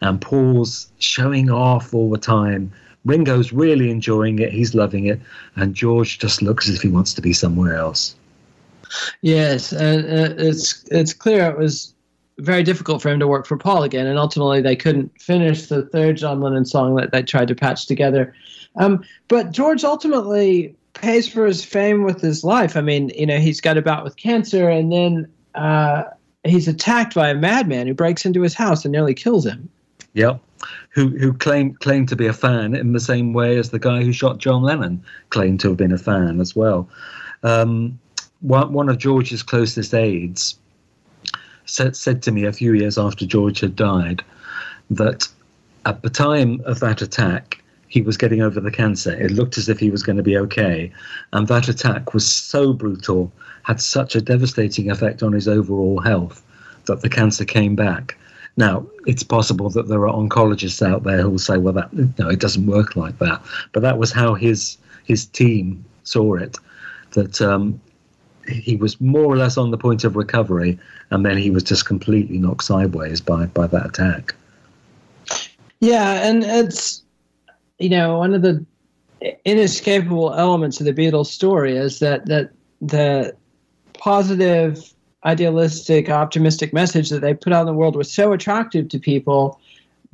and Paul's showing off all the time. Ringo's really enjoying it; he's loving it, and George just looks as if he wants to be somewhere else. Yes, and it's it's clear it was very difficult for him to work for Paul again, and ultimately they couldn't finish the third John Lennon song that they tried to patch together. Um, but George ultimately pays for his fame with his life. I mean, you know, he's got a bout with cancer, and then uh, he's attacked by a madman who breaks into his house and nearly kills him. Yep. Who who claimed claimed to be a fan in the same way as the guy who shot John Lennon claimed to have been a fan as well. Um, one, one of George's closest aides said, said to me a few years after George had died that at the time of that attack, he was getting over the cancer. It looked as if he was going to be okay. And that attack was so brutal, had such a devastating effect on his overall health that the cancer came back. Now, it's possible that there are oncologists out there who will say, "Well, that no, it doesn't work like that." But that was how his his team saw it. That um, he was more or less on the point of recovery, and then he was just completely knocked sideways by by that attack. Yeah, and it's you know one of the inescapable elements of the Beatles story is that that the positive, idealistic, optimistic message that they put out in the world was so attractive to people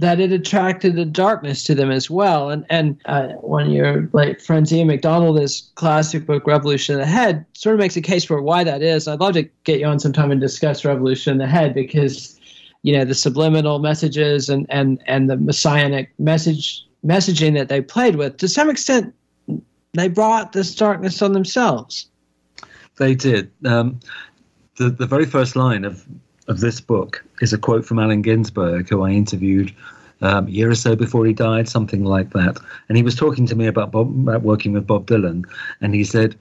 that it attracted the darkness to them as well. And and uh, one of your late friends, Ian MacDonald, his classic book Revolution in the Head sort of makes a case for why that is. I'd love to get you on sometime and discuss Revolution in the Head because you know the subliminal messages and and and the messianic message messaging that they played with to some extent they brought this darkness on themselves they did um, the the very first line of of this book is a quote from Allen Ginsberg who I interviewed um, a year or so before he died something like that. And he was talking to me about Bob, about working with Bob Dylan. And he said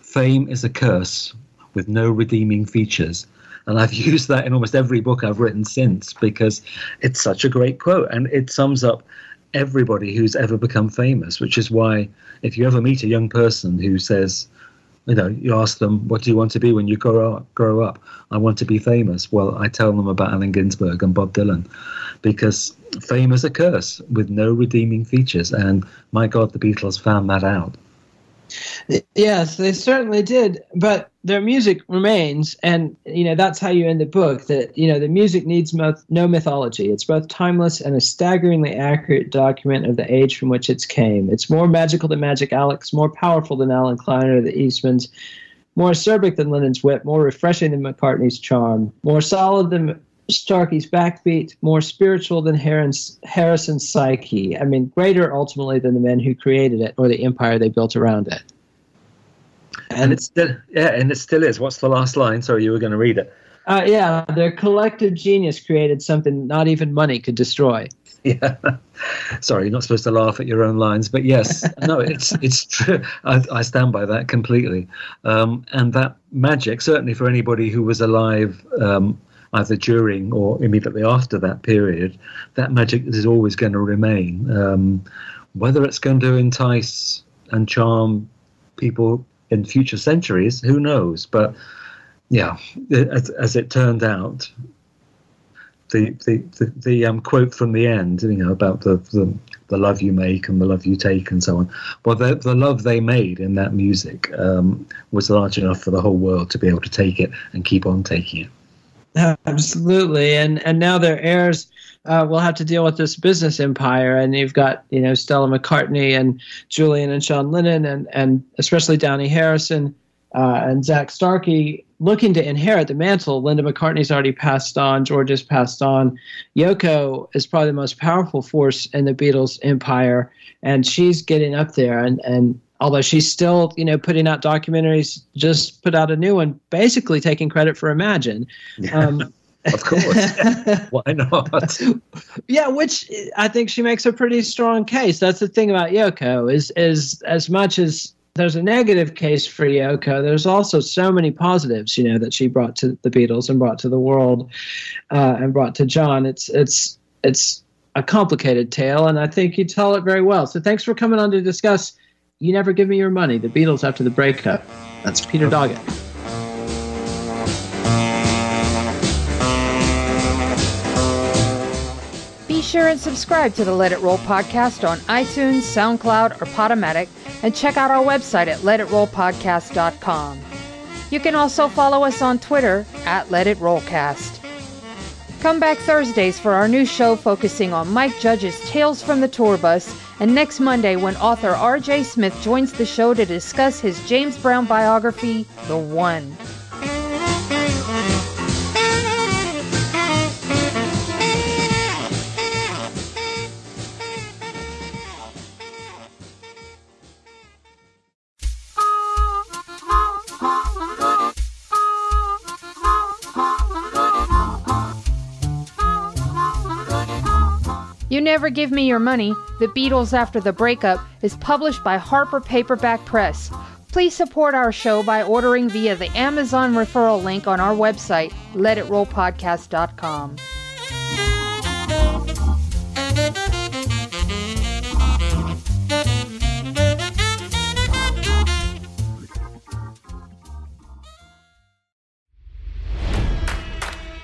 fame is a curse with no redeeming features. And I've used that in almost every book I've written since because it's such a great quote. And it sums up everybody who's ever become famous, which is why if you ever meet a young person who says, you know, you ask them, what do you want to be when you grow up? Grow up. I want to be famous. Well, I tell them about Allen Ginsberg and Bob Dylan because fame is a curse with no redeeming features. And my God, the Beatles found that out. Yes, they certainly did, but their music remains, and you know that's how you end the book. That you know the music needs mo- no mythology. It's both timeless and a staggeringly accurate document of the age from which it came. It's more magical than Magic Alex, more powerful than Allen Klein or the Eastmans, more acerbic than Lennon's wit, more refreshing than McCartney's charm, more solid than Starkey's backbeat, more spiritual than Harrison's psyche. I mean, greater ultimately than the men who created it or the empire they built around it. And, and it's still, yeah, and it still is. What's the last line? Sorry, you were going to read it. Uh, yeah, their collective genius created something not even money could destroy. Yeah, sorry, you're not supposed to laugh at your own lines, but yes, no, it's it's true. I, I stand by that completely. Um, and that magic, certainly for anybody who was alive um, either during or immediately after that period, that magic is always going to remain. Um, whether it's going to entice and charm people in future centuries, who knows? But yeah, as, as it turned out, the the the, the um, quote from the end, you know, about the, the the love you make and the love you take and so on. Well, the the love they made in that music um, was large enough for the whole world to be able to take it and keep on taking it. Absolutely, and and now their heirs uh, will have to deal with this business empire, and you've got you know Stella McCartney and Julian and Sean Lennon, and and especially Dhani Harrison uh, and Zak Starkey looking to inherit the mantle. Linda McCartney's already passed on, George has passed on. Yoko is probably the most powerful force in the Beatles empire, and she's getting up there, and and although she's still you know putting out documentaries just put out a new one basically taking credit for imagine um, of course why not yeah which i think she makes a pretty strong case that's the thing about yoko is is as much as there's a negative case for Yoko. There's also so many positives, you know, that she brought to the Beatles and brought to the world, uh, and brought to John. It's it's it's a complicated tale, and I think you tell it very well. So thanks for coming on to discuss you Never Give Me Your Money, the Beatles after the breakup. That's Peter Doggett. Be sure and subscribe to the Let It Roll podcast on iTunes, SoundCloud, or Podomatic, and check out our website at letitrollpodcast.com. You can also follow us on Twitter at Let It Rollcast. Come back Thursdays for our new show focusing on Mike Judge's Tales from the Tour Bus and next Monday when author R.J. Smith joins the show to discuss his James Brown biography, The One. You Never Give Me Your Money, The Beatles After the Breakup, is published by Harper Paperback Press. Please support our show by ordering via the Amazon referral link on our website, letitrollpodcast.com.